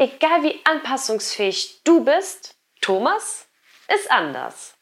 Egal wie anpassungsfähig du bist, Thomas ist anders.